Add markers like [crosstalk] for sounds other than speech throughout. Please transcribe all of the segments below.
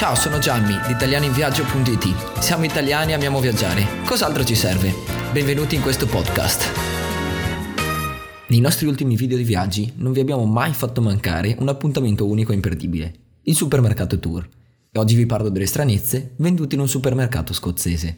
Ciao, sono Gianni di italianinviaggio.it. Siamo italiani e amiamo viaggiare. Cos'altro ci serve? Benvenuti in questo podcast. Nei nostri ultimi video di viaggi non vi abbiamo mai fatto mancare un appuntamento unico e imperdibile, il supermercato tour. E oggi vi parlo delle stranezze vendute in un supermercato scozzese.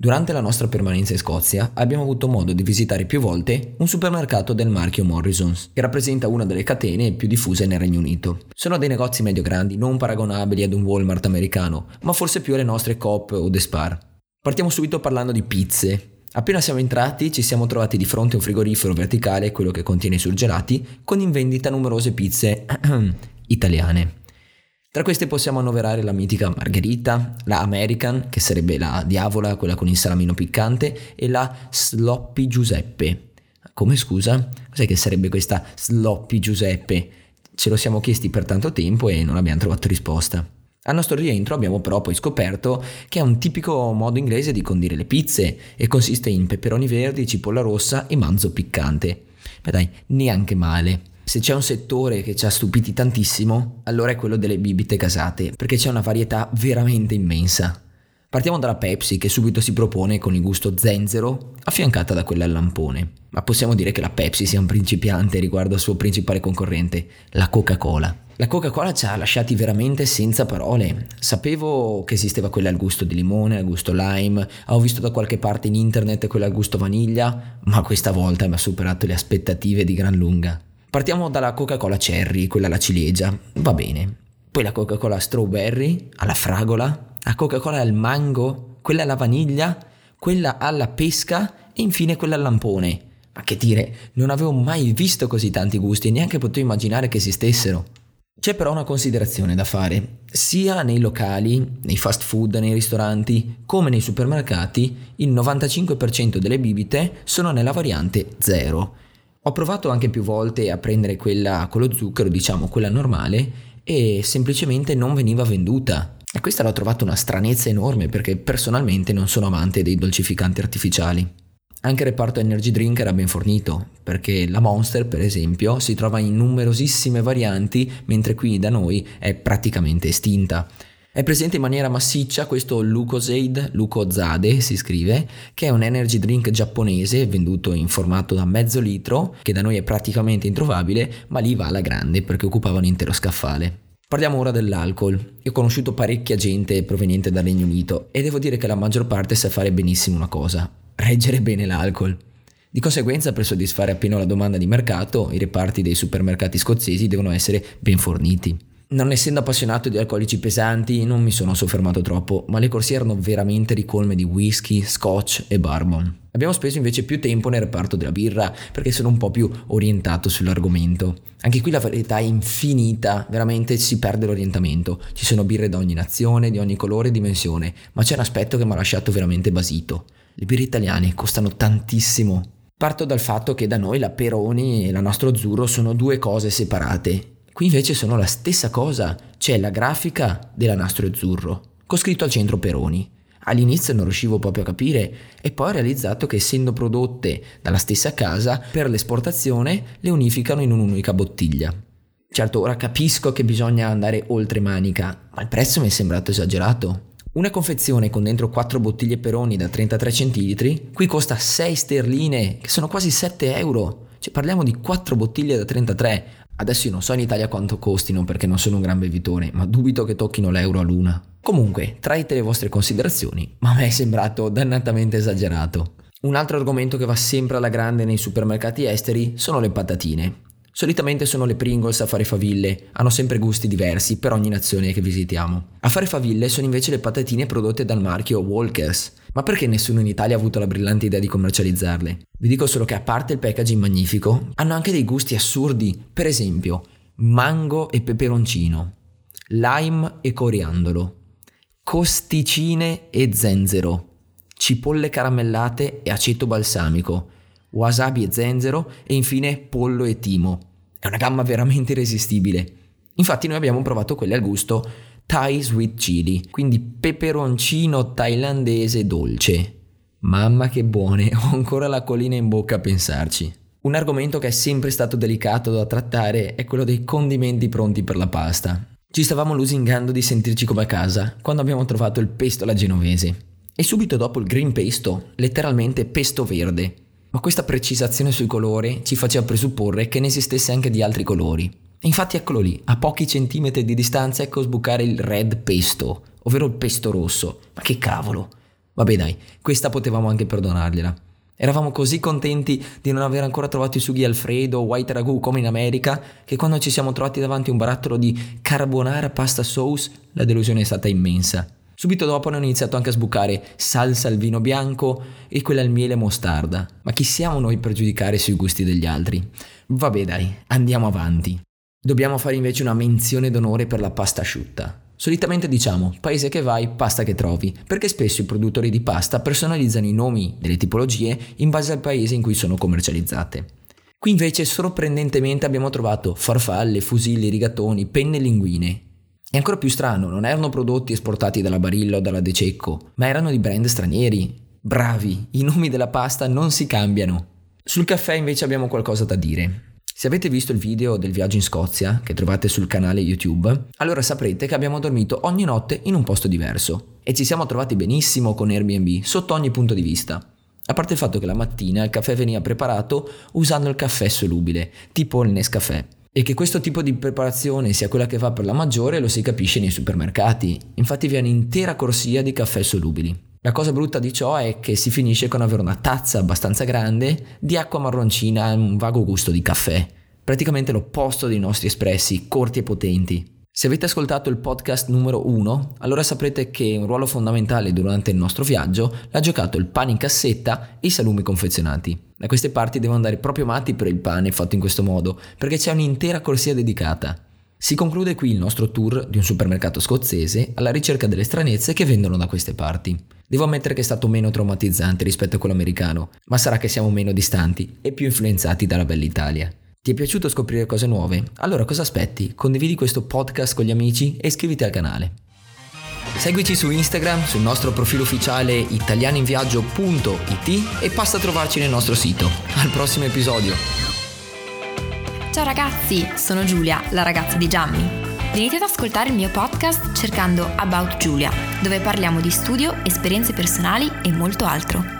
Durante la nostra permanenza in Scozia abbiamo avuto modo di visitare più volte un supermercato del marchio Morrisons, che rappresenta una delle catene più diffuse nel Regno Unito. Sono dei negozi medio-grandi non paragonabili ad un Walmart americano, ma forse più alle nostre Coop o The Spar. Partiamo subito parlando di pizze. Appena siamo entrati ci siamo trovati di fronte a un frigorifero verticale, quello che contiene i surgelati, con in vendita numerose pizze [clears throat] italiane. Tra queste possiamo annoverare la mitica Margherita, la American, che sarebbe la diavola, quella con il salamino piccante, e la Sloppy Giuseppe. Come scusa? Cos'è che sarebbe questa Sloppy Giuseppe? Ce lo siamo chiesti per tanto tempo e non abbiamo trovato risposta. Al nostro rientro abbiamo però poi scoperto che è un tipico modo inglese di condire le pizze e consiste in peperoni verdi, cipolla rossa e manzo piccante. Beh dai, neanche male. Se c'è un settore che ci ha stupiti tantissimo, allora è quello delle bibite gasate, perché c'è una varietà veramente immensa. Partiamo dalla Pepsi che subito si propone con il gusto zenzero, affiancata da quella al lampone. Ma possiamo dire che la Pepsi sia un principiante riguardo al suo principale concorrente, la Coca-Cola. La Coca-Cola ci ha lasciati veramente senza parole. Sapevo che esisteva quella al gusto di limone, al gusto lime, ho visto da qualche parte in internet quella al gusto vaniglia, ma questa volta mi ha superato le aspettative di gran lunga. Partiamo dalla Coca-Cola Cherry, quella alla ciliegia, va bene. Poi la Coca-Cola Strawberry, alla fragola, la Coca-Cola al mango, quella alla vaniglia, quella alla pesca e infine quella al lampone. Ma che dire, non avevo mai visto così tanti gusti e neanche potevo immaginare che esistessero. C'è però una considerazione da fare. Sia nei locali, nei fast food, nei ristoranti, come nei supermercati, il 95% delle bibite sono nella variante 0 ho provato anche più volte a prendere quella con lo zucchero, diciamo quella normale, e semplicemente non veniva venduta. E questa l'ho trovata una stranezza enorme perché personalmente non sono amante dei dolcificanti artificiali. Anche il reparto energy drink era ben fornito, perché la Monster, per esempio, si trova in numerosissime varianti, mentre qui da noi è praticamente estinta. È presente in maniera massiccia questo Lucozade, Lucozade si scrive, che è un energy drink giapponese venduto in formato da mezzo litro, che da noi è praticamente introvabile, ma lì va alla grande perché occupava un intero scaffale. Parliamo ora dell'alcol. Io ho conosciuto parecchia gente proveniente dal Regno Unito e devo dire che la maggior parte sa fare benissimo una cosa, reggere bene l'alcol. Di conseguenza, per soddisfare appieno la domanda di mercato, i reparti dei supermercati scozzesi devono essere ben forniti. Non essendo appassionato di alcolici pesanti, non mi sono soffermato troppo, ma le corsie erano veramente ricolme di whisky, scotch e bourbon. Abbiamo speso invece più tempo nel reparto della birra perché sono un po' più orientato sull'argomento. Anche qui la varietà è infinita, veramente si perde l'orientamento. Ci sono birre da ogni nazione, di ogni colore e dimensione, ma c'è un aspetto che mi ha lasciato veramente basito. Le birre italiane costano tantissimo. Parto dal fatto che da noi la Peroni e la nostro azzurro sono due cose separate Qui invece sono la stessa cosa, c'è la grafica della nastro azzurro, con scritto al centro Peroni. All'inizio non riuscivo proprio a capire e poi ho realizzato che essendo prodotte dalla stessa casa, per l'esportazione le unificano in un'unica bottiglia. Certo, ora capisco che bisogna andare oltre manica, ma il prezzo mi è sembrato esagerato. Una confezione con dentro 4 bottiglie Peroni da 33 centilitri qui costa 6 sterline, che sono quasi 7 euro. Cioè parliamo di 4 bottiglie da 33. Adesso io non so in Italia quanto costino perché non sono un gran bevitore, ma dubito che tocchino l'euro a luna. Comunque, traete le vostre considerazioni, ma a me è sembrato dannatamente esagerato. Un altro argomento che va sempre alla grande nei supermercati esteri sono le patatine. Solitamente sono le Pringles a fare faville, hanno sempre gusti diversi per ogni nazione che visitiamo. A fare faville sono invece le patatine prodotte dal marchio Walkers. Ma perché nessuno in Italia ha avuto la brillante idea di commercializzarle? Vi dico solo che a parte il packaging magnifico, hanno anche dei gusti assurdi, per esempio mango e peperoncino, lime e coriandolo, costicine e zenzero, cipolle caramellate e aceto balsamico, wasabi e zenzero e infine pollo e timo. È una gamma veramente irresistibile. Infatti noi abbiamo provato quelle al gusto Thai Sweet Chili, quindi peperoncino thailandese dolce. Mamma che buone, [laughs] ho ancora la collina in bocca a pensarci. Un argomento che è sempre stato delicato da trattare è quello dei condimenti pronti per la pasta. Ci stavamo lusingando di sentirci come a casa quando abbiamo trovato il pesto alla genovese. E subito dopo il green pesto, letteralmente pesto verde. Ma questa precisazione sul colore ci faceva presupporre che ne esistesse anche di altri colori. Infatti eccolo lì, a pochi centimetri di distanza ecco sbucare il red pesto, ovvero il pesto rosso. Ma che cavolo! Vabbè dai, questa potevamo anche perdonargliela. Eravamo così contenti di non aver ancora trovato i sughi Alfredo o White Ragu come in America che quando ci siamo trovati davanti a un barattolo di carbonara pasta sauce la delusione è stata immensa. Subito dopo hanno iniziato anche a sbucare salsa al vino bianco e quella al miele mostarda. Ma chi siamo noi per giudicare sui gusti degli altri? Vabbè dai, andiamo avanti. Dobbiamo fare invece una menzione d'onore per la pasta asciutta. Solitamente diciamo paese che vai, pasta che trovi, perché spesso i produttori di pasta personalizzano i nomi delle tipologie in base al paese in cui sono commercializzate. Qui invece sorprendentemente abbiamo trovato farfalle, fusilli, rigatoni, penne e linguine. E ancora più strano, non erano prodotti esportati dalla Barilla o dalla De Cecco, ma erano di brand stranieri. Bravi, i nomi della pasta non si cambiano. Sul caffè invece abbiamo qualcosa da dire. Se avete visto il video del viaggio in Scozia, che trovate sul canale YouTube, allora saprete che abbiamo dormito ogni notte in un posto diverso e ci siamo trovati benissimo con Airbnb sotto ogni punto di vista. A parte il fatto che la mattina il caffè veniva preparato usando il caffè solubile, tipo il Nescafè. E che questo tipo di preparazione sia quella che va per la maggiore lo si capisce nei supermercati. Infatti vi è un'intera corsia di caffè solubili. La cosa brutta di ciò è che si finisce con avere una tazza abbastanza grande di acqua marroncina e un vago gusto di caffè, praticamente l'opposto dei nostri espressi, corti e potenti. Se avete ascoltato il podcast numero 1, allora saprete che un ruolo fondamentale durante il nostro viaggio l'ha giocato il pane in cassetta e i salumi confezionati. Da queste parti devo andare proprio matti per il pane fatto in questo modo, perché c'è un'intera corsia dedicata. Si conclude qui il nostro tour di un supermercato scozzese alla ricerca delle stranezze che vendono da queste parti. Devo ammettere che è stato meno traumatizzante rispetto a quello americano, ma sarà che siamo meno distanti e più influenzati dalla bella Italia. Ti è piaciuto scoprire cose nuove? Allora cosa aspetti? Condividi questo podcast con gli amici e iscriviti al canale. Seguici su Instagram, sul nostro profilo ufficiale italianinviaggio.it e passa a trovarci nel nostro sito. Al prossimo episodio! Ciao ragazzi, sono Giulia, la ragazza di Gianni. Venite ad ascoltare il mio podcast cercando About Giulia, dove parliamo di studio, esperienze personali e molto altro.